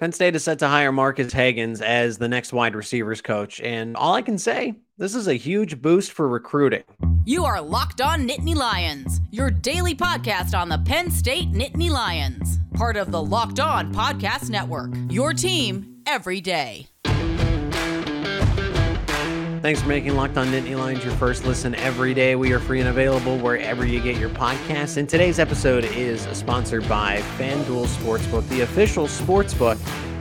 Penn State is set to hire Marcus Hagans as the next wide receivers coach. And all I can say, this is a huge boost for recruiting. You are Locked On Nittany Lions, your daily podcast on the Penn State Nittany Lions, part of the Locked On Podcast Network. Your team every day. Thanks for making Locked On Nittany Lions your first listen every day. We are free and available wherever you get your podcasts. And today's episode is sponsored by FanDuel Sportsbook, the official sportsbook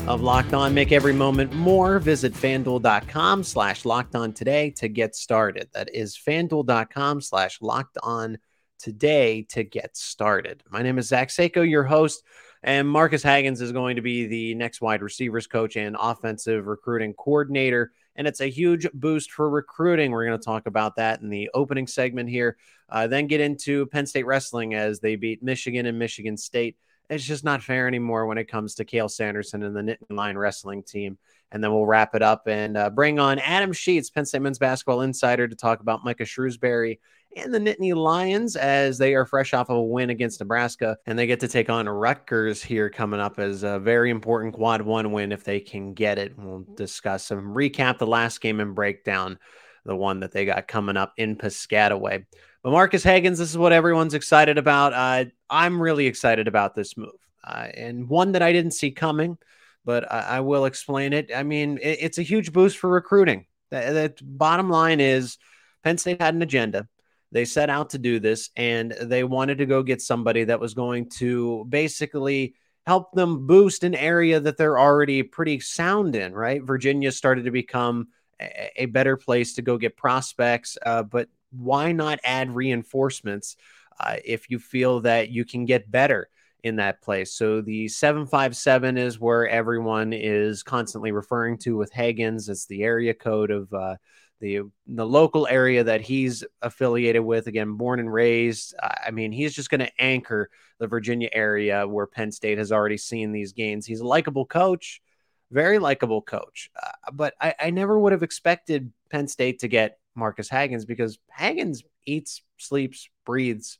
of Locked On. Make every moment more. Visit fanduel.com slash locked on today to get started. That is fanduel.com slash locked on today to get started. My name is Zach Seiko, your host. And Marcus Hagans is going to be the next wide receivers coach and offensive recruiting coordinator and it's a huge boost for recruiting. We're going to talk about that in the opening segment here. Uh, then get into Penn State wrestling as they beat Michigan and Michigan State. It's just not fair anymore when it comes to Cael Sanderson and the Nittany Lion wrestling team. And then we'll wrap it up and uh, bring on Adam Sheets, Penn State men's basketball insider, to talk about Micah Shrewsberry and the Nittany Lions as they are fresh off of a win against Nebraska and they get to take on Rutgers here coming up as a very important quad one win if they can get it. We'll discuss some recap the last game and break down the one that they got coming up in Piscataway. But Marcus Hagans, this is what everyone's excited about. Uh, I'm really excited about this move uh, and one that I didn't see coming, but I, I will explain it. I mean, it, it's a huge boost for recruiting. The, the bottom line is Penn State had an agenda. They set out to do this and they wanted to go get somebody that was going to basically help them boost an area that they're already pretty sound in, right? Virginia started to become a, a better place to go get prospects, uh, but why not add reinforcements uh, if you feel that you can get better? in that place. So the 757 is where everyone is constantly referring to with Hagans. It's the area code of uh, the the local area that he's affiliated with. Again, born and raised. I mean, he's just going to anchor the Virginia area where Penn State has already seen these gains. He's a likable coach, very likable coach. Uh, but I, I never would have expected Penn State to get marcus Hagans because Hagans eats, sleeps, breathes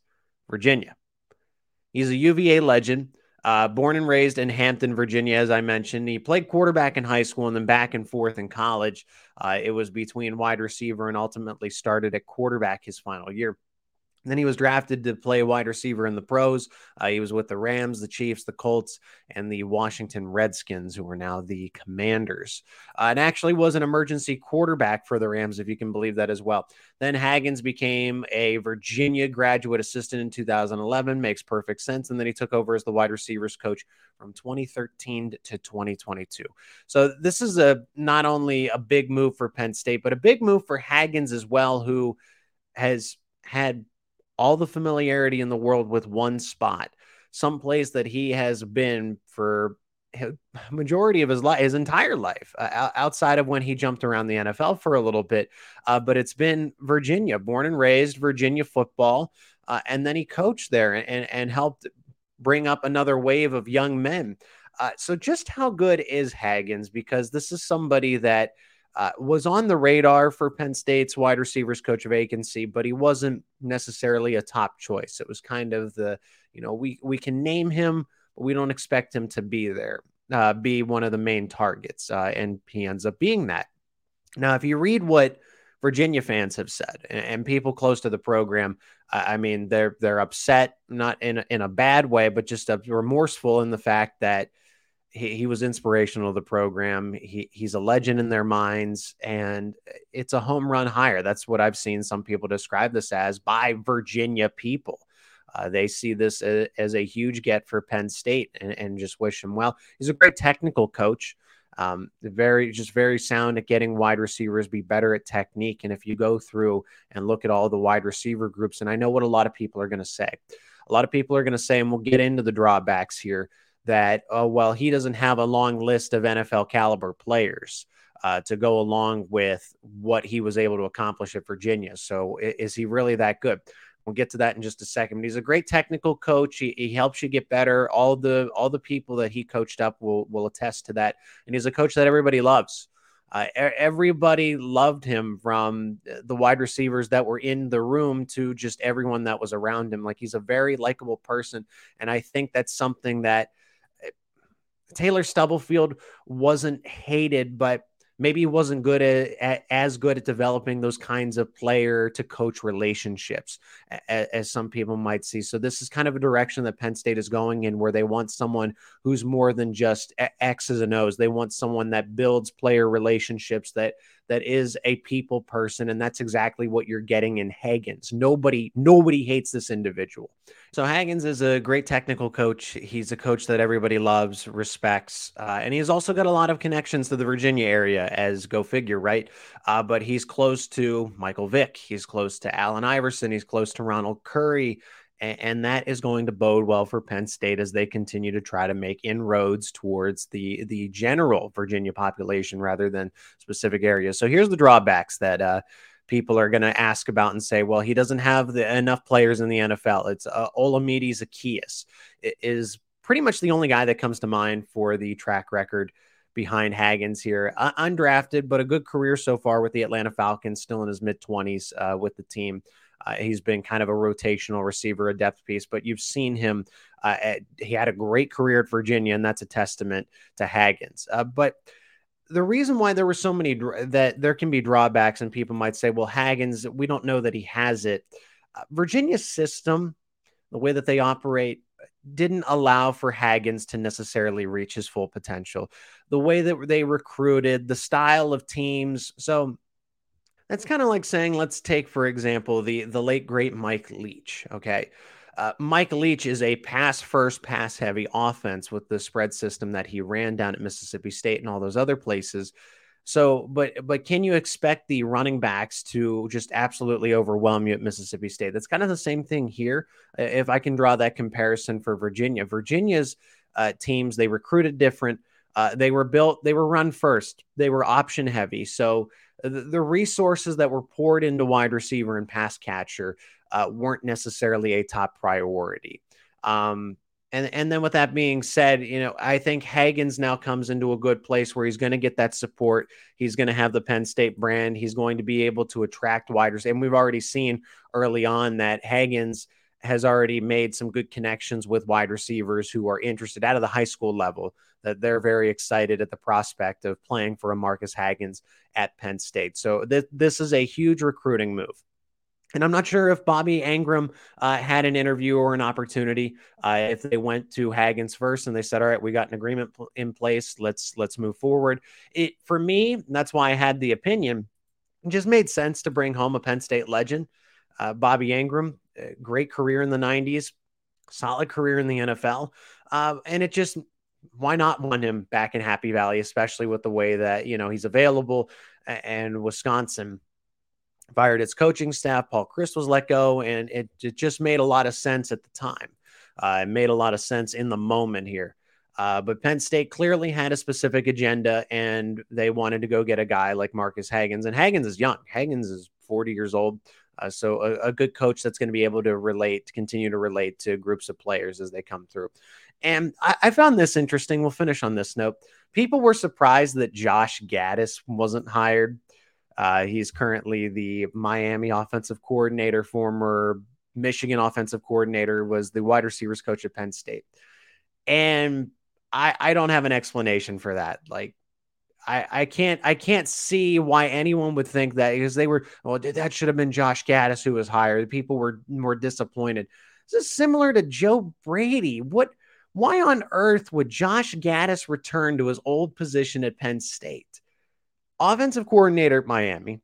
Virginia. He's a UVA legend. Uh, born and raised in Hampton, Virginia, as I mentioned. He played quarterback in high school and then back and forth in college. Uh, it was between wide receiver and ultimately started at quarterback his final year. Then he was drafted to play wide receiver in the pros. Uh, he was with the Rams, the Chiefs, the Colts, and the Washington Redskins, who are now the Commanders. Uh, and actually was an emergency quarterback for the Rams, if you can believe that as well. Then Hagans became a Virginia graduate assistant in 2011. Makes perfect sense. And then he took over as the wide receivers coach from 2013 to 2022. So this is a not only a big move for Penn State, but a big move for Hagans as well, who has had all the familiarity in the world with one spot, some place that he has been for majority of his life, his entire life, uh, outside of when he jumped around the NFL for a little bit. Uh, but it's been Virginia, born and raised Virginia football, uh, and then he coached there and and helped bring up another wave of young men. Uh, so just how good is Hagans? Because this is somebody that uh, was on the radar for Penn State's wide receivers coach vacancy, but he wasn't necessarily a top choice. It was kind of the, you know, we we can name him, but we don't expect him to be there, uh, be one of the main targets, uh, and he ends up being that. Now, if you read what Virginia fans have said, and, and people close to the program, I mean, they're they're upset, not in in a bad way, but just remorseful in the fact that he, he was inspirational to the program. He, he's a legend in their minds, and it's a home run hire. That's what I've seen some people describe this as by Virginia people. Uh, they see this as, as, a huge get for Penn State and, and, just wish him well. He's a great technical coach. Um, very, just very sound at getting wide receivers be better at technique. And if you go through and look at all the wide receiver groups, and I know what a lot of people are going to say, a lot of people are going to say, and we'll get into the drawbacks here that, oh, well, he doesn't have a long list of NFL caliber players uh, to go along with what he was able to accomplish at Virginia. So is he really that good? We'll get to that in just a second. But he's a great technical coach. He, he helps you get better. All the all the people that he coached up will will attest to that. And he's a coach that everybody loves. Uh, everybody loved him from the wide receivers that were in the room to just everyone that was around him. Like he's a very likable person, and I think that's something that Taylor Stubblefield wasn't hated, but maybe he wasn't good at, at, as good at developing those kinds of player to coach relationships as, as, some people might see. So this is kind of a direction that Penn State is going in, where they want someone who's more than just X's and O's. They want someone that builds player relationships that that is a people person, and that's exactly what you're getting in Hagans. Nobody nobody hates this individual. So Hagans is a great technical coach. He's a coach that everybody loves, respects, uh, and he's also got a lot of connections to the Virginia area. As go figure, right? Uh, but he's close to Michael Vick. He's close to Allen Iverson. He's close to Ronald Curry. And, that is going to bode well for Penn State as they continue to try to make inroads towards the the general Virginia population rather than specific areas. So here's the drawbacks that uh, people are going to ask about and say, well, he doesn't have the, enough players in the NFL. It's uh, Olamide Zaccheaus it is pretty much the only guy that comes to mind for the track record behind Hagans here. Uh, undrafted, but a good career so far with the Atlanta Falcons, still in his mid 20s uh, with the team. Uh, he's been kind of a rotational receiver, a depth piece, but you've seen him. Uh, at, he had a great career at Virginia, and that's a testament to Hagans. Uh, but the reason why there were so many that there can be drawbacks, and people might say, well, Hagans, we don't know that he has it. Uh, Virginia's system, the way that they operate, didn't allow for Hagans to necessarily reach his full potential. The way that they recruited, the style of teams. So that's kind of like saying, let's take, for example, the, the late great Mike Leach. Okay. Uh, Mike Leach is a pass first, pass heavy offense with the spread system that he ran down at Mississippi State and all those other places. So, but but can you expect the running backs to just absolutely overwhelm you at Mississippi State? That's kind of the same thing here. If I can draw that comparison for Virginia, Virginia's uh, teams they recruited different. Uh, they were built, they were run first, they were option heavy. So the, the resources that were poured into wide receiver and pass catcher uh, weren't necessarily a top priority. Um, and and then with that being said, you know, I think Hagans now comes into a good place where he's going to get that support. He's going to have the Penn State brand. He's going to be able to attract wide receivers, And we've already seen early on that Hagans has already made some good connections with wide receivers who are interested out of the high school level. That they're very excited at the prospect of playing for a Marcus Hagans at Penn State. So th- this is a huge recruiting move. And I'm not sure if Bobby Engram uh, had an interview or an opportunity. Uh, if they went to Hagans first and they said, "All right, we got an agreement in place. Let's let's move forward." It for me, that's why I had the opinion. It just made sense to bring home a Penn State legend, uh, Bobby Engram. Great career in the '90s, solid career in the NFL, uh, and it just why not want him back in Happy Valley, especially with the way that you know he's available and Wisconsin fired its coaching staff. Paul Chryst was let go, and it, it just made a lot of sense at the time. Uh, it made a lot of sense in the moment here. Uh, but Penn State clearly had a specific agenda, and they wanted to go get a guy like Marcus Hagans. And Hagans is young. Hagans is 40 years old. Uh, so a, a, good coach that's going to be able to relate, continue to relate to groups of players as they come through. And I, I found this interesting. We'll finish on this note. People were surprised that Josh Gattis wasn't hired. Uh, he's currently the Miami offensive coordinator, former Michigan offensive coordinator, was the wide receivers coach at Penn State. And I, I don't have an explanation for that. Like, I, I can't I can't see why anyone would think that because they were oh, well that should have been Josh Gattis who was hired. The people were more disappointed. This is similar to Joe Brady. What why on earth would Josh Gattis return to his old position at Penn State? offensive coordinator at Miami,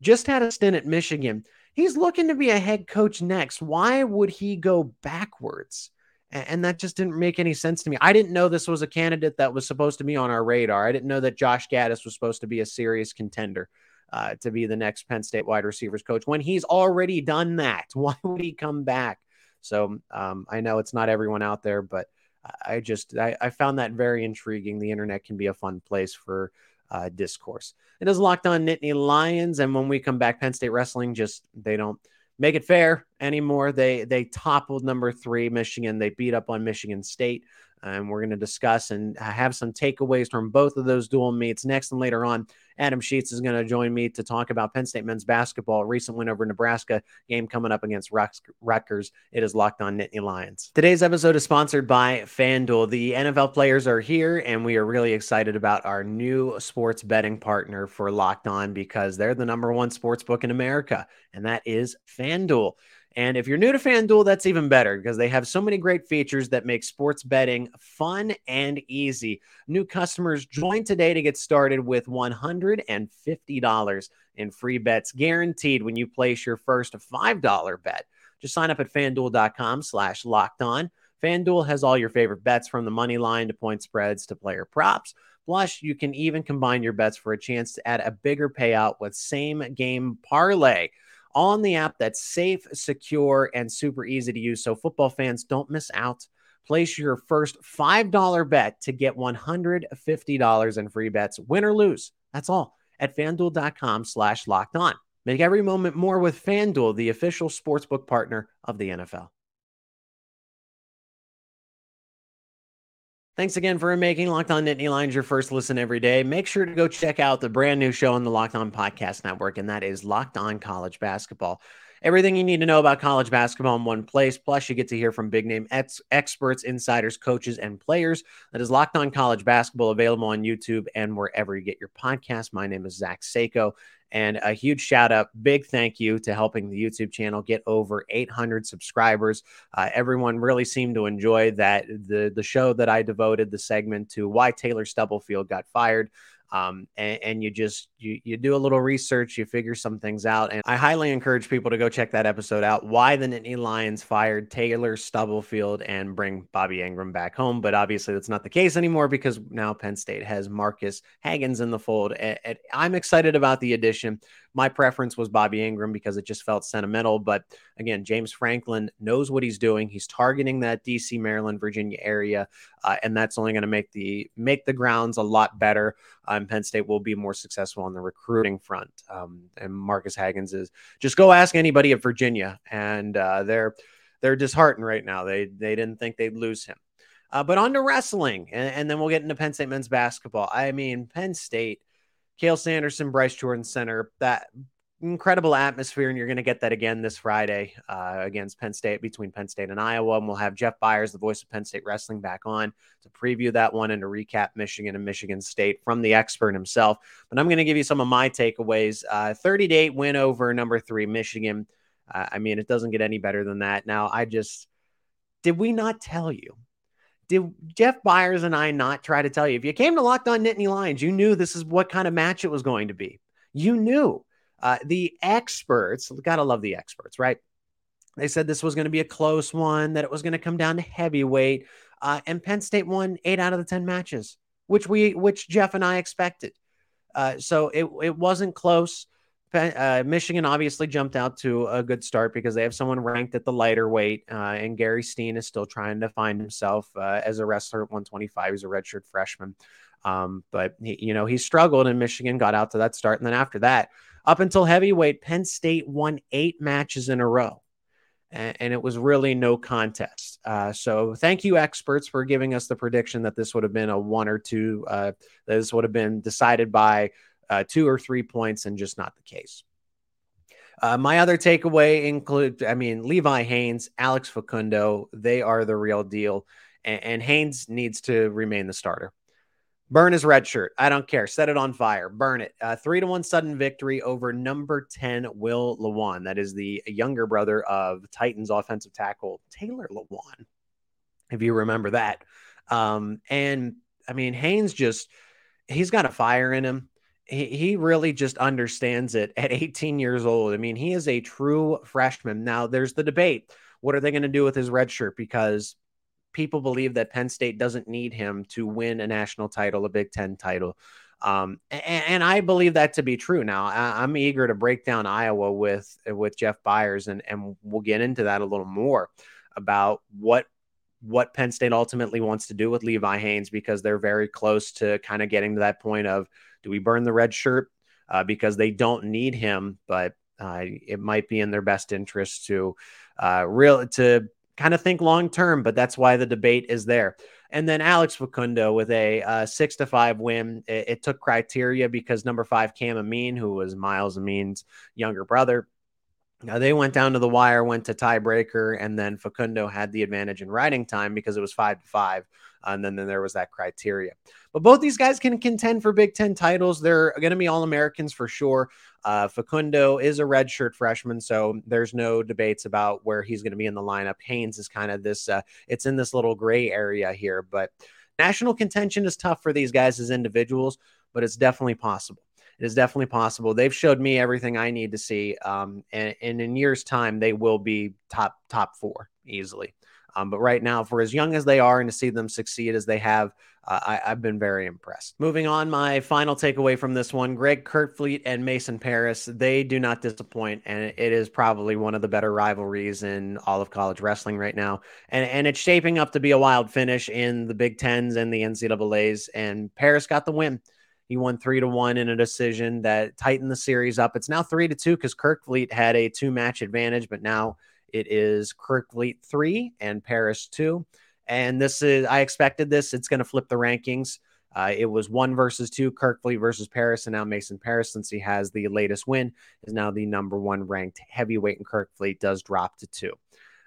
just had a stint at Michigan. He's looking to be a head coach next. Why would he go backwards? And that just didn't make any sense to me. I didn't know this was a candidate that was supposed to be on our radar. I didn't know that Josh Gattis was supposed to be a serious contender uh, to be the next Penn State wide receivers coach when he's already done that. Why would he come back? So um, I know it's not everyone out there, but I just I, I, found that very intriguing. The internet can be a fun place for uh, discourse. It is locked on Nittany Lions, and when we come back, Penn State wrestling just they don't make it fair anymore. They they toppled number three Michigan. They beat up on Michigan State. and we're going to discuss and have some takeaways from both of those dual meets. Next and later on, Adam Sheets is going to join me to talk about Penn State men's basketball, recent win over Nebraska, game coming up against Rutgers. It is locked on Nittany Lions. Today's episode is sponsored by FanDuel. The NFL players are here, and we are really excited about our new sports betting partner for Locked On because they're the number one sports book in America, and that is FanDuel. And if you're new to FanDuel, that's even better because they have so many great features that make sports betting fun and easy. New customers join today to get started with $150 in free bets guaranteed when you place your first $5 bet. Just sign up at fanduel.com slash locked on. FanDuel has all your favorite bets from the money line to point spreads to player props. Plus, you can even combine your bets for a chance to add a bigger payout with same game parlay on the app that's safe, secure, and super easy to use. So football fans don't miss out. Place your first $5 bet to get $150 in free bets, win or lose. That's all at fanduel.com slash locked on. Make every moment more with FanDuel, the official sportsbook partner of the NFL. Thanks again for making Locked On Nittany Lions your first listen every day. Make sure to go check out the brand new show on the Locked On Podcast Network, and that is Locked On College Basketball. Everything you need to know about college basketball in one place. Plus, you get to hear from big name ex- experts, insiders, coaches, and players. That is Locked On College Basketball, available on YouTube and wherever you get your podcast. My name is Zach Seiko, and a huge shout out, big thank you to helping the YouTube channel get over 800 subscribers. Uh, everyone really seemed to enjoy that the the show that I devoted the segment to why Taylor Stubblefield got fired. Um, and, and, you just you you do a little research, you figure some things out, and I highly encourage people to go check that episode out. Why the Nittany Lions fired Taylor Stubblefield and bring Bobby Engram back home, but obviously that's not the case anymore because now Penn State has marcus Hagans in the fold. And, and I'm excited about the addition. My preference was Bobby Engram because it just felt sentimental. But again, James Franklin knows what he's doing. He's targeting that DC, Maryland, Virginia area, uh, and that's only going to make the make the grounds a lot better. Um, Penn State will be more successful on the recruiting front. Um, and Marcus Hagans is just go ask anybody at Virginia, and uh, they're they're disheartened right now. They they didn't think they'd lose him. Uh, but on to wrestling, and, and, then we'll get into Penn State men's basketball. I mean, Penn State Cael Sanderson, Bryce Jordan Center, that incredible atmosphere, and you're going to get that again this Friday uh, against Penn State between Penn State and Iowa. And we'll have Jeff Byers, the voice of Penn State wrestling, back on to preview that one and to recap Michigan and Michigan State from the expert himself. But I'm going to give you some of my takeaways. Uh, 30 to 8 win over number three Michigan. Uh, I mean, it doesn't get any better than that. Now, I just did we not tell you did Jeff Byers and I not try to tell you? If you came to Locked On Nittany Lions, you knew this is what kind of match it was going to be. You knew. Uh, the experts, gotta love the experts, right? They said this was going to be a close one, that it was going to come down to heavyweight, uh, and Penn State won eight out of the ten matches, which we, which Jeff and I expected. Uh, so it it wasn't close uh, Michigan obviously jumped out to a good start because they have someone ranked at the lighter weight, uh, and Gary Steen is still trying to find himself uh, as a wrestler at 125. He's a redshirt freshman, um, but he, you know he struggled, and Michigan got out to that start, and then after that, up until heavyweight, Penn State won eight matches in a row, and, it was really no contest. Uh, so thank you, experts, for giving us the prediction that this would have been a one or two. Uh, this would have been decided by uh, two or three points and just not the case. Uh, my other takeaway include, I mean, Levi Haines, Alex Facundo, they are the real deal. And, and Haines needs to remain the starter. Burn his red shirt. I don't care. Set it on fire. Burn it. Uh, three to one sudden victory over number 10, Will Lewan. That is the younger brother of Titans offensive tackle Taylor Lewan, if you remember that. Um, and I mean, Haines just, he's got a fire in him he, he really just understands it at 18 years old. I mean, he is a true freshman. Now, there's the debate. What are they going to do with his red shirt? Because people believe that Penn State doesn't need him to win a national title, a Big Ten title. Um, and, and, I believe that to be true. Now, I, am eager to break down Iowa with with Jeff Byers, and and we'll get into that a little more about what what Penn State ultimately wants to do with Levi Haines because they're very close to kind of getting to that point of do we burn the red shirt uh, because they don't need him, but uh, it might be in their best interest to uh, real to kind of think long term. But that's why the debate is there. And then Alex Facundo with a uh, six to five win. It, it, took criteria because number five Cam Amine, who was Myles Amine's younger brother, now they went down to the wire, went to tiebreaker, and then Facundo had the advantage in riding time because it was five to five. and then, then there was that criteria. But both these guys can contend for Big Ten titles. They're going to be All Americans for sure. Uh, Facundo is a redshirt freshman, so there's no debates about where he's going to be in the lineup. Haines is kind of this, uh, it's in this little gray area here, but national contention is tough for these guys as individuals, but it's definitely possible. It is definitely possible. They've showed me everything I need to see, um, and, and in years' time, they will be top top four easily. Um, but right now, for as young as they are and to see them succeed as they have, uh, I, have been very impressed. Moving on, my final takeaway from this one Greg Kerkvliet and Mason Parris, they do not disappoint. And it is probably one of the better rivalries in all of college wrestling right now. And, and it's shaping up to be a wild finish in the Big Tens and the NCAAs. And Parris got the win. He won three to one in a decision that tightened the series up. It's now three to two because Kerkvliet had a two match advantage, but now it is Kerkvliet three and Parris two. And this is, I expected this. It's going to flip the rankings. Uh, it was one versus two, Kerkvliet versus Parris, and now Mason Parris, since he has the latest win, is now the number one ranked heavyweight, and Kerkvliet does drop to two.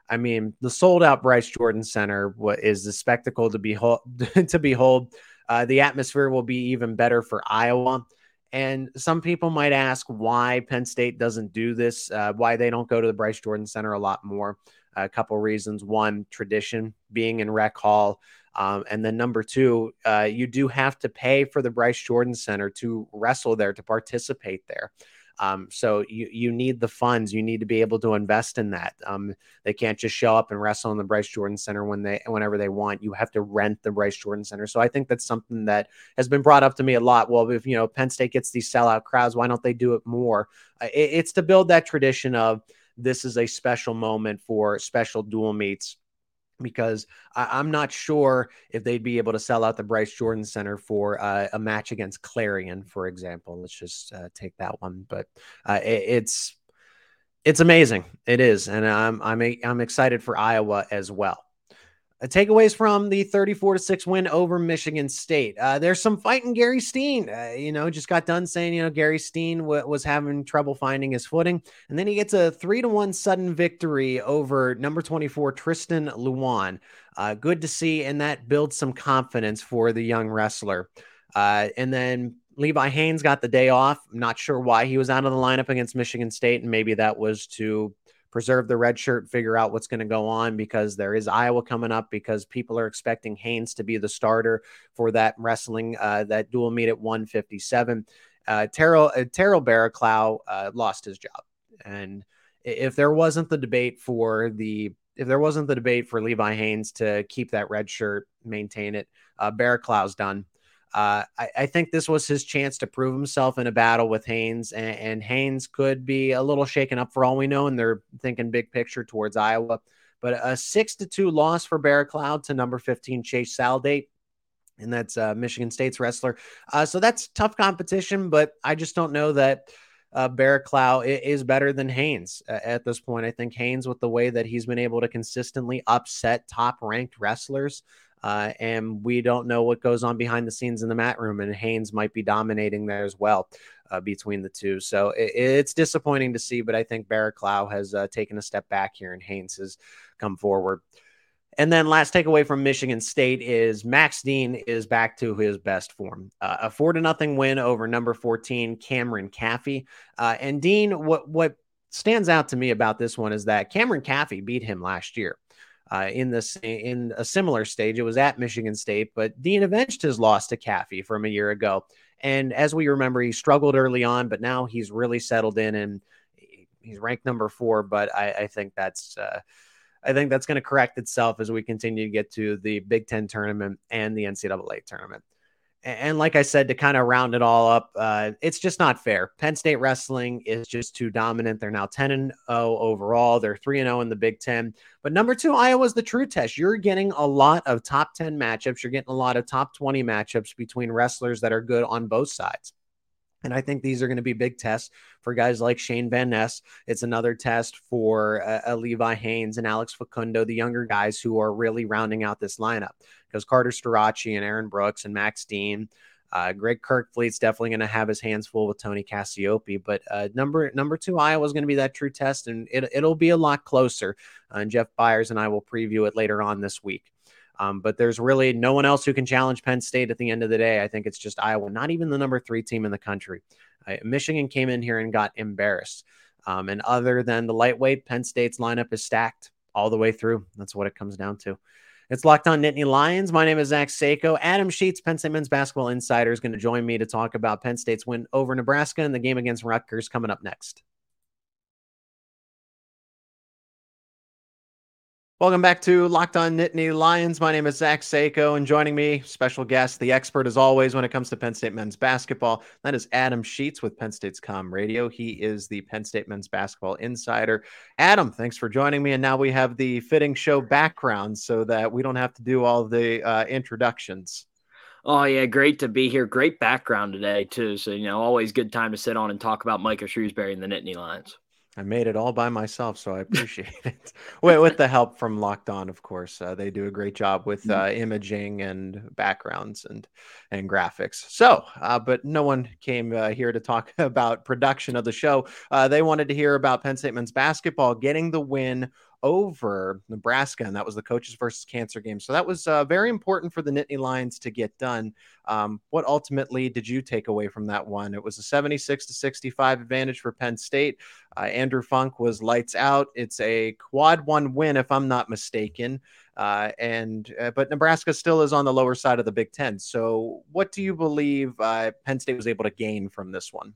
I mean, the sold out Bryce Jordan Center is a spectacle to behold. to behold, uh, the atmosphere will be even better for Iowa. And some people might ask why Penn State doesn't do this, uh, why they don't go to the Bryce Jordan Center a lot more. A couple reasons. One, tradition, being in Rec Hall. Um, and then number two, uh, you do have to pay for the Bryce Jordan Center to wrestle there, to participate there. Um, so you you need the funds. You need to be able to invest in that. Um, they can't just show up and wrestle in the Bryce Jordan Center when they whenever they want. You have to rent the Bryce Jordan Center. So I think that's something that has been brought up to me a lot. Well, if you know Penn State gets these sellout crowds, why don't they do it more? It, it's to build that tradition of this is a special moment for special dual meets because I, am not sure if they'd be able to sell out the Bryce Jordan Center for uh, a match against Clarion, for example. Let's just uh, take that one, but uh, it, it's it's amazing. It is, and I'm I'm a, I'm excited for Iowa as well. Uh, takeaways from the 34 to 6 win over Michigan State. Uh, there's some fighting Gary Steen. Uh, you know, just got done saying, you know, Gary Steen w- was having trouble finding his footing. And then he gets a 3 to 1 sudden victory over number 24, Tristan Lujan. Uh, good to see. And that builds some confidence for the young wrestler. Uh, and then Levi Haines got the day off. I'm not sure why he was out of the lineup against Michigan State. And maybe that was to preserve the red shirt, figure out what's going to go on because there is Iowa coming up because people are expecting Haines to be the starter for that wrestling, uh, that dual meet at 157. Uh, Terrell, uh, Terrell Barraclough uh, lost his job. And if there wasn't the debate for the, if there wasn't the debate for Levi Haines to keep that red shirt, maintain it, uh, done. Uh, I, I, think this was his chance to prove himself in a battle with Haines, and, and, Haines could be a little shaken up for all we know, and they're thinking big picture towards Iowa. But a six to two loss for Barraclough to number 15 Chase Saldate, and that's uh, Michigan State's wrestler. Uh, so that's tough competition, but I just don't know that uh, Barraclough is better than Haines uh, at this point. I think Haines, with the way that he's been able to consistently upset top ranked wrestlers, uh, and we don't know what goes on behind the scenes in the mat room. And Haines might be dominating there as well uh, between the two. So it, it's disappointing to see, but I think Barraclough has uh, taken a step back here and Haines has come forward. And then last takeaway from Michigan State is Max Dean is back to his best form. Uh, a four to nothing win over number 14, Cameron Caffey. Uh, and Dean, what, what stands out to me about this one is that Cameron Caffey beat him last year uh, in this in a similar stage. It was at Michigan State, but Dean avenged his loss to Caffey from a year ago. And as we remember, he struggled early on, but now he's really settled in and he's ranked number four. But I, I think that's uh, I think that's going to correct itself as we continue to get to the Big Ten tournament and the NCAA tournament. And like I said, to kind of round it all up, uh, it's just not fair. Penn State wrestling is just too dominant. They're now 10 and 0 overall. They're 3 and 0 in the Big Ten. But number two, Iowa's the true test. You're getting a lot of top 10 matchups. You're getting a lot of top 20 matchups between wrestlers that are good on both sides. And I think these are going to be big tests for guys like Shane Van Ness. It's another test for uh, uh, Levi Haines and Alex Facundo, the younger guys who are really rounding out this lineup. Because Carter Starocci and Aaron Brooks and Max Dean, uh, Greg Kerkvliet's definitely going to have his hands full with Tony Cassioppi, But uh, number number two Iowa is going to be that true test, and it, it'll be a lot closer. Uh, and Jeff Byers and I will preview it later on this week. Um, but there's really no one else who can challenge Penn State at the end of the day. I think it's just Iowa, not even the number three team in the country. Uh, Michigan came in here and got embarrassed. Um, and other than the lightweight, Penn State's lineup is stacked all the way through. That's what it comes down to. It's Locked On Nittany Lions. My name is Zach Seiko. Adam Sheets, Penn State men's basketball insider, is going to join me to talk about Penn State's win over Nebraska and the game against Rutgers coming up next. Welcome back to Locked On Nittany Lions. My name is Zach Seiko, and joining me, special guest, the expert as always when it comes to Penn State men's basketball. That is Adam Sheets with Penn State's Com Radio. He is the Penn State men's basketball insider. Adam, thanks for joining me. And now we have the fitting show background so that we don't have to do all the uh, introductions. Oh yeah, great to be here. Great background today too. So you know, always good time to sit on and talk about Micah Shrewsberry and the Nittany Lions. I made it all by myself, so I appreciate it. with, with the help from Locked On, of course, uh, they do a great job with mm-hmm. uh, imaging and backgrounds and and graphics. So, uh, but no one came uh, here to talk about production of the show. Uh, they wanted to hear about Penn State men's basketball getting the win over Nebraska, and that was the coaches versus cancer game. So that was uh, very important for the Nittany Lions to get done. Um, what ultimately did you take away from that one? It was a 76 to 65 advantage for Penn State. Uh, Andrew Funk was lights out. It's a quad one win, if I'm not mistaken. Uh, and uh, but Nebraska still is on the lower side of the Big Ten. So, what do you believe uh, Penn State was able to gain from this one?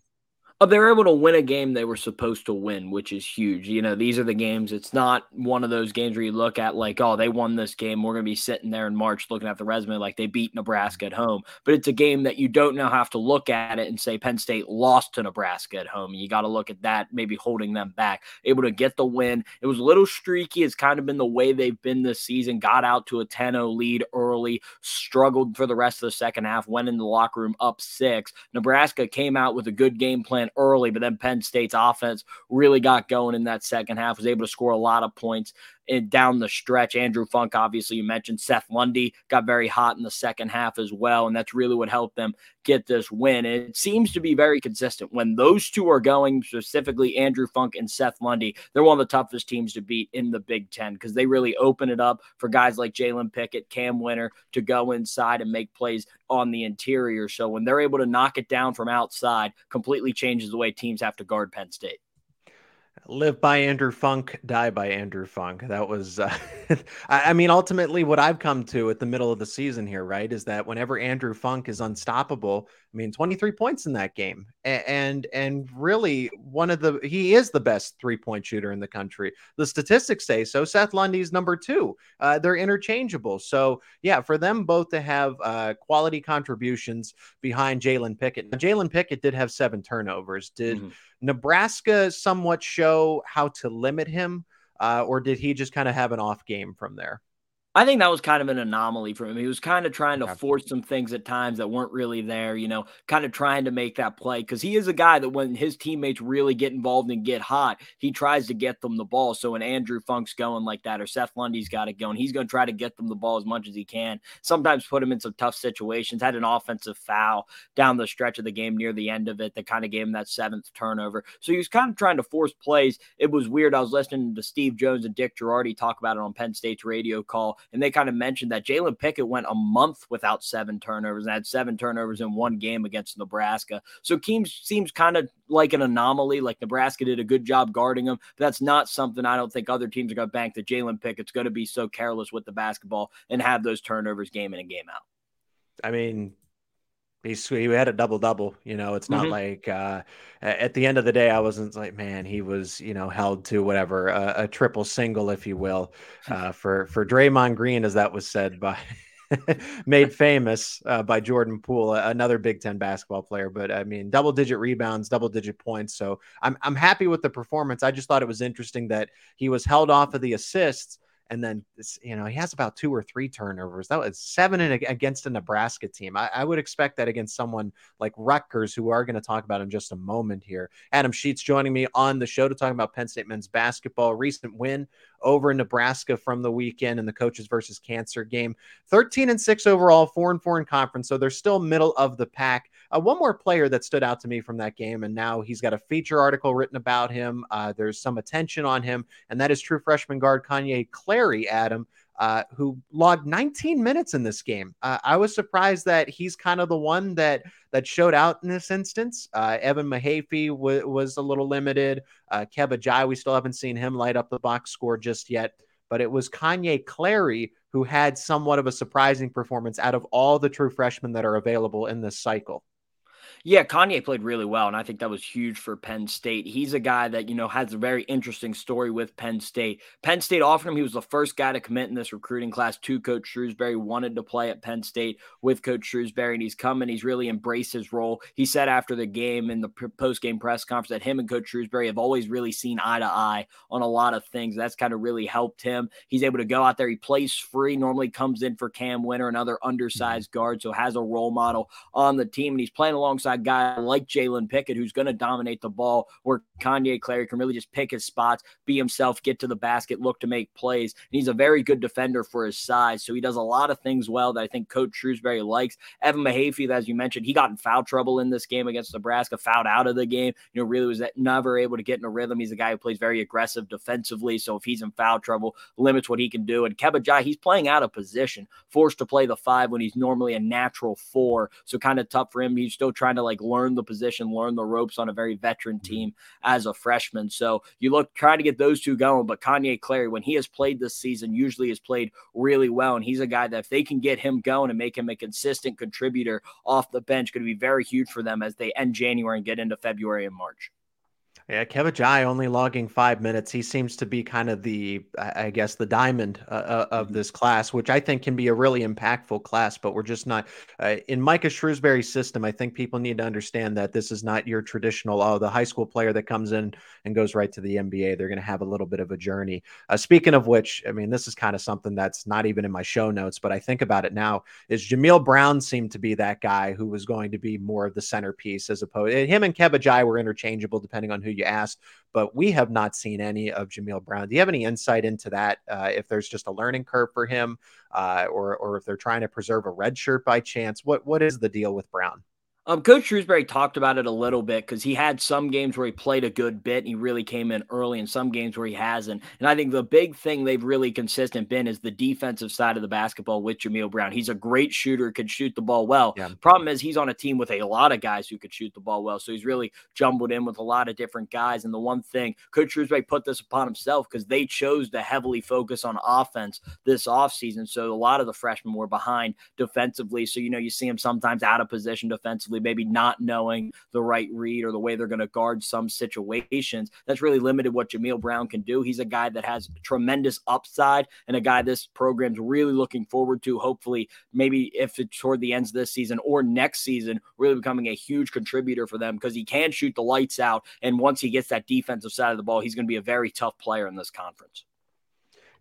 Oh, they're able to win a game they were supposed to win, which is huge. You know, these are the games. It's not one of those games where you look at like, oh, they won this game. We're going to be sitting there in March looking at the resume like they beat Nebraska at home. But it's a game that you don't now have to look at it and say Penn State lost to Nebraska at home. You got to look at that, maybe holding them back. Able to get the win. It was a little streaky. It's kind of been the way they've been this season. Got out to a 10 0 lead early, struggled for the rest of the second half, went in the locker room up six. Nebraska came out with a good game plan early, but then Penn State's offense really got going in that second half, was able to score a lot of points down the stretch. Andrew Funk, obviously, you mentioned Seth Lundy got very hot in the second half as well, and that's really what helped them get this win. It seems to be very consistent when those two are going, specifically Andrew Funk and Seth Lundy. They're one of the toughest teams to beat in the Big Ten because they really open it up for guys like Jalen Pickett, Cam Wynter to go inside and make plays on the interior. So when they're able to knock it down from outside, completely changes the way teams have to guard Penn State. Live by Andrew Funk, die by Andrew Funk. That was, uh, I mean, ultimately, what I've come to at the middle of the season here, right, is that whenever Andrew Funk is unstoppable, I mean, 23 points in that game, and and really one of the he is the best three point shooter in the country. The statistics say so. Seth Lundy's number two. Uh, they're interchangeable. So yeah, for them both to have uh, quality contributions behind Jalen Pickett. Jalen Pickett did have seven turnovers. Did mm-hmm. Nebraska somewhat show how to limit him, uh, or did he just kind of have an off game from there? I think that was kind of an anomaly for him. He was kind of trying to force some things at times that weren't really there, you know, kind of trying to make that play because he is a guy that when his teammates really get involved and get hot, he tries to get them the ball. So when Andrew Funk's going like that or Seth Lundy's got it going, he's going to try to get them the ball as much as he can. Sometimes put him in some tough situations. Had an offensive foul down the stretch of the game near the end of it that kind of gave him that seventh turnover. So he was kind of trying to force plays. It was weird. I was listening to Steve Jones and Dick Jerardi talk about it on Penn State's radio call and they kind of mentioned that Jalen Pickett went a month without seven turnovers and had seven turnovers in one game against Nebraska. So Keems seems kind of like an anomaly. Like Nebraska did a good job guarding him. That's not something I don't think other teams are going to bank that Jalen Pickett's going to be so careless with the basketball and have those turnovers game in and game out. I mean, He's he had a double double. You know, it's not mm-hmm. like uh, at the end of the day, I wasn't like, man, he was you know held to whatever a, a triple single, if you will, uh, for for Draymond Green, as that was said by. made famous uh, by Jordan Poole, another Big Ten basketball player. But I mean, double digit rebounds, double digit points. So I'm I'm happy with the performance. I just thought it was interesting that he was held off of the assists and then you know he has about two or three turnovers. That was seven against a Nebraska team. I, I would expect that against someone like Rutgers, who are going to talk about in just a moment here. Adam Sheets joining me on the show to talk about Penn State men's basketball recent win over Nebraska from the weekend in the coaches versus cancer game. 13 and 6 overall, 4 and 4 in conference. So they're still middle of the pack. Uh, one more player that stood out to me from that game, and now he's got a feature article written about him. Uh, there's some attention on him, and that is true freshman guard Kanye Clary, Adam. Uh, who logged 19 minutes in this game. Uh, I was surprised that he's kind of the one that that showed out in this instance. Uh, Evan Mahaffey w- was a little limited. Uh, Kebba Njie, we still haven't seen him light up the box score just yet. But it was Kanye Clary who had somewhat of a surprising performance out of all the true freshmen that are available in this cycle. Yeah, Kanye played really well, and I think that was huge for Penn State. He's a guy that, you know, has a very interesting story with Penn State. Penn State offered him, he was the first guy to commit in this recruiting class to Coach Shrewsberry, wanted to play at Penn State with Coach Shrewsberry, and he's come and he's really embraced his role. He said after the game in the post game press conference that him and Coach Shrewsberry have always really seen eye to eye on a lot of things. That's kind of really helped him. He's able to go out there, he plays free, normally comes in for Cam Wynter, another mm-hmm. undersized guard, so has a role model on the team, and he's playing alongside outside guy like Jalen Pickett, who's going to dominate the ball, where Kanye Clary can really just pick his spots, be himself, get to the basket, look to make plays. And he's a very good defender for his size. So he does a lot of things well that I think Coach Shrewsberry likes. Evan Mahaffey, as you mentioned, he got in foul trouble in this game against Nebraska, fouled out of the game. You know, really was never able to get in a rhythm. He's a guy who plays very aggressive defensively. So if he's in foul trouble, limits what he can do. And Kebba Njie, he's playing out of position, forced to play the five when he's normally a natural four. So kind of tough for him. He's still trying to like learn the position, learn the ropes on a very veteran mm-hmm. team as a freshman. So you look try to get those two going. But Kanye Clary, when he has played this season, usually has played really well. And he's a guy that if they can get him going and make him a consistent contributor off the bench, going to be very huge for them as they end January and get into February and March. Yeah, Kebba Njie only logging five minutes. He seems to be kind of the, I guess, the diamond uh, uh, of mm-hmm. this class, which I think can be a really impactful class. But we're just not uh, in Micah Shrewsberry's system. I think people need to understand that this is not your traditional, oh, the high school player that comes in and goes right to the NBA. They're going to have a little bit of a journey. Uh, speaking of which, I mean, this is kind of something that's not even in my show notes, but I think about it now. Is Jameel Brown seemed to be that guy who was going to be more of the centerpiece as opposed. To him and Kebba Njie were interchangeable depending on who you you asked, but we have not seen any of Jameel Brown. Do you have any insight into that? Uh, if there's just a learning curve for him, uh, or or if they're trying to preserve a red shirt by chance, what what is the deal with Brown? Um, Coach Shrewsberry talked about it a little bit because he had some games where he played a good bit and he really came in early, and some games where he hasn't. And I think the big thing they've really consistent been is the defensive side of the basketball with Jameel Brown. He's a great shooter, could shoot the ball well. Yeah. Problem is he's on a team with a lot of guys who could shoot the ball well, so he's really jumbled in with a lot of different guys. And the one thing Coach Shrewsberry put this upon himself because they chose to heavily focus on offense this offseason. So a lot of the freshmen were behind defensively. So you know you see him sometimes out of position defensively defensively, maybe not knowing the right read or the way they're going to guard some situations. That's really limited what Jameel Brown can do. He's a guy that has tremendous upside and a guy this program's really looking forward to. Hopefully, maybe if it's toward the ends of this season or next season, really becoming a huge contributor for them because he can shoot the lights out. And once he gets that defensive side of the ball, he's going to be a very tough player in this conference.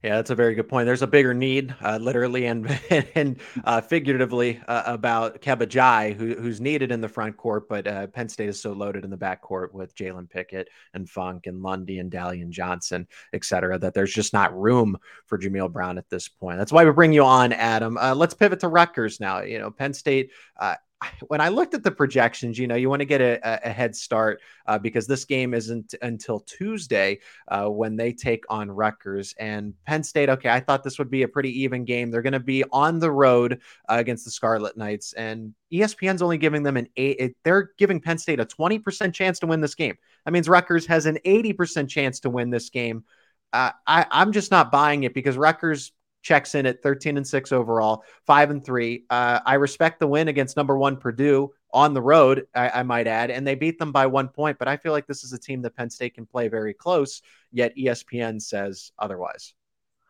Yeah, that's a very good point. There's a bigger need, uh, literally and and uh, figuratively, uh, about Kebba Njie, who, who's needed in the front court, but uh, Penn State is so loaded in the back court with Jalen Pickett and Funk and Lundy and Dallion Johnson, et cetera, that there's just not room for Jameel Brown at this point. That's why we bring you on, Adam. Uh, let's pivot to Rutgers now. You know, Penn State uh, when I looked at the projections, you know, you want to get a, a head start uh, because this game isn't until Tuesday uh, when they take on Rutgers and Penn State. Okay, I thought this would be a pretty even game. They're going to be on the road uh, against the Scarlet Knights, and ESPN's only giving them an eight. They're giving Penn State a twenty percent chance to win this game. That means Rutgers has an eighty percent chance to win this game. Uh, I, I'm just not buying it because Rutgers checks in at 13 and 6 overall, 5 and 3. Uh, I respect the win against number one Purdue on the road, I, I, might add, and they beat them by one point. But I feel like this is a team that Penn State can play very close, yet ESPN says otherwise.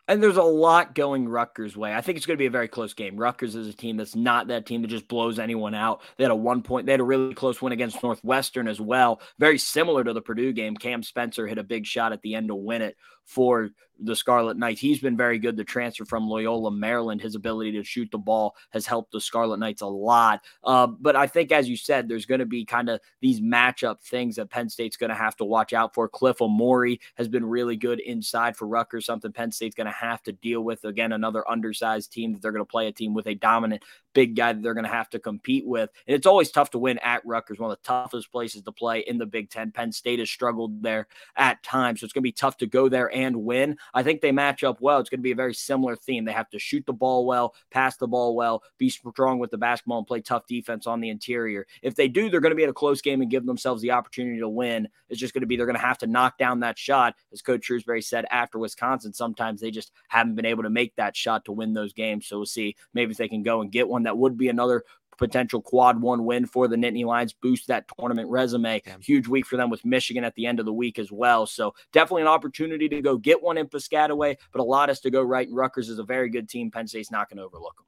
And there's a lot going Rutgers' way. I think it's going to be a very close game. Rutgers is a team that's not that team that just blows anyone out. They had a one point, they had a really close win against Northwestern as well. Very similar to the Purdue game. Cam Spencer hit a big shot at the end to win it for the Scarlet Knights. He's been very good. The transfer from Loyola, Maryland, his ability to shoot the ball has helped the Scarlet Knights a lot. Uh, but I think, as you said, there's going to be kind of these matchup things that Penn State's going to have to watch out for. Cliff Omoruyi has been really good inside for Rutgers, something Penn State's going to have to deal with. Again, another undersized team that they're going to play a team with a dominant big guy that they're going to have to compete with. And it's always tough to win at Rutgers, one of the toughest places to play in the Big Ten. Penn State has struggled there at times. So it's going to be tough to go there and win. I think they match up well. It's going to be a very similar theme. They have to shoot the ball well, pass the ball well, be strong with the basketball, and play tough defense on the interior. If they do, they're going to be in a close game and give themselves the opportunity to win. It's just going to be they're going to have to knock down that shot. As Coach Shrewsberry said after Wisconsin, sometimes they just haven't been able to make that shot to win those games. So we'll see maybe if they can go and get one. That would be another potential quad one win for the Nittany Lions, boost that tournament resume. Yeah. Huge week for them with Michigan at the end of the week as well. So definitely an opportunity to go get one in Piscataway, but a lot has to go right. And Rutgers is a very good team. Penn State's not going to overlook them.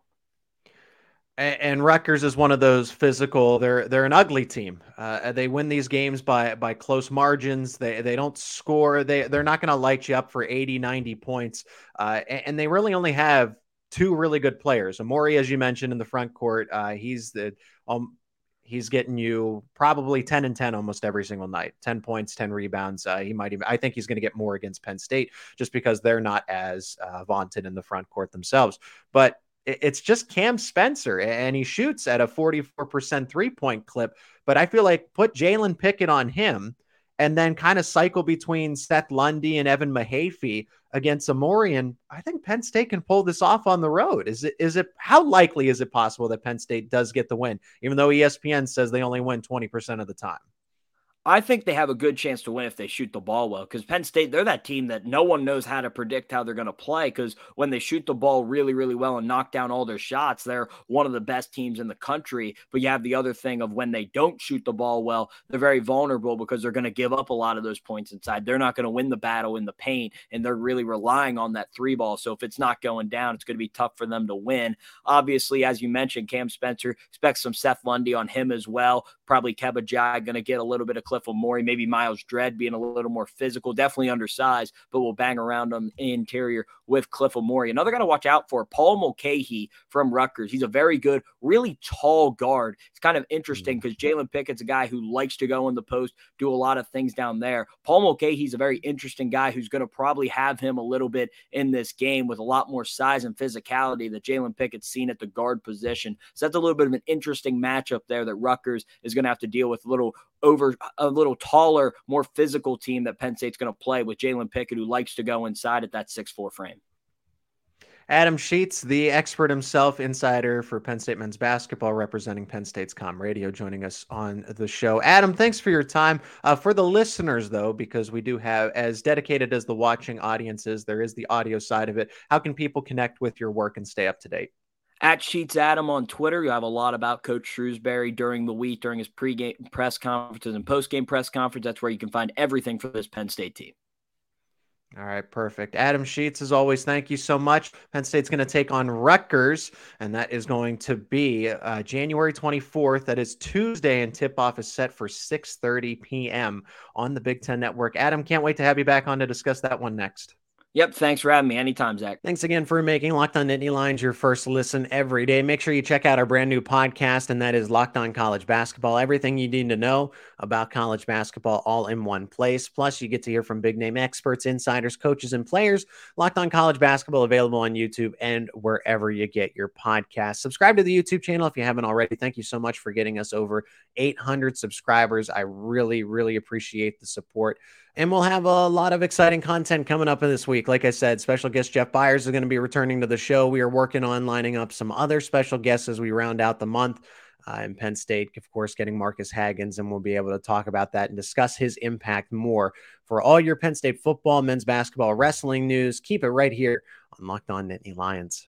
And, and Rutgers is one of those physical. They're they're an ugly team. Uh, they win these games by by close margins. They they don't score. They they're not going to light you up for 80, 90 points. Uh, and, and they really only have two really good players. Omoruyi, as you mentioned in the front court, uh, he's the um, he's getting you probably 10 and 10 almost every single night. 10 points 10 rebounds. Uh, he might even i think he's going to get more against penn state just because they're not as uh, vaunted in the front court themselves. But it's just cam spencer and he shoots at a 44% three point clip. But i feel like put jalen pickett on him and then kind of cycle between Seth Lundy and Evan Mahaffey against Omoruyi. And I think Penn State can pull this off on the road. Is it is it how likely is it possible that Penn State does get the win, even though ESPN says they only win 20% of the time? I think they have a good chance to win if they shoot the ball well because Penn State, they're that team that no one knows how to predict how they're going to play because when they shoot the ball really, really well and knock down all their shots, they're one of the best teams in the country. But you have the other thing of when they don't shoot the ball well, they're very vulnerable because they're going to give up a lot of those points inside. They're not going to win the battle in the paint and they're really relying on that three ball. So if it's not going down, it's going to be tough for them to win. Obviously, as you mentioned, Cam Spencer expects some Seth Lundy on him as well. Probably Kebba Njie going to get a little bit of Cliff Omoruyi, maybe Myles Dread being a little more physical, definitely undersized, but will bang around on the interior with Cliff Omoruyi. Another guy to watch out for, Paul Mulcahy from Rutgers. He's a very good, really tall guard. It's kind of interesting because mm. Jalen Pickett's a guy who likes to go in the post, do a lot of things down there. Paul Mulcahy's a very interesting guy who's going to probably have him a little bit in this game with a lot more size and physicality that Jalen Pickett's seen at the guard position. So that's a little bit of an interesting matchup there that Rutgers is going to have to deal with a little over a little taller, more physical team that Penn State's going to play with Jalen Pickett, who likes to go inside at that six four frame. Adam Sheets, the expert himself, insider for Penn State men's basketball, representing Penn State's Com Radio, joining us on the show. Adam, thanks for your time. Uh, for the listeners, though, because we do have as dedicated as the watching audiences, there is the audio side of it. How can people connect with your work and stay up to date? At Sheets Adam on Twitter, you have a lot about Coach Shrewsberry during the week, during his pregame press conferences and postgame press conference. That's where you can find everything for this Penn State team. All right, perfect. Adam Sheets, as always, thank you so much. Penn State's going to take on Rutgers, and that is going to be uh, January 24th. That is Tuesday, and tip-off is set for 6:30 p.m. on the Big Ten Network. Adam, can't wait to have you back on to discuss that one next. Yep. Thanks for having me anytime, Zach. Thanks again for making Locked On Nittany Lions your first listen every day. Make sure you check out our brand new podcast, and that is Locked On College Basketball. Everything you need to know about college basketball all in one place. Plus, you get to hear from big name experts, insiders, coaches, and players. Locked On College Basketball available on YouTube and wherever you get your podcast. Subscribe to the YouTube channel if you haven't already. Thank you so much for getting us over 800 subscribers. I really, really appreciate the support. And we'll have a lot of exciting content coming up in this week. Like I said, special guest Jeff Byers is going to be returning to the show. We are working on lining up some other special guests as we round out the month. Uh, in Penn State, of course, getting Marcus Hagans, and we'll be able to talk about that and discuss his impact more. For all your Penn State football, men's basketball, wrestling news, keep it right here on Locked On Nittany Lions.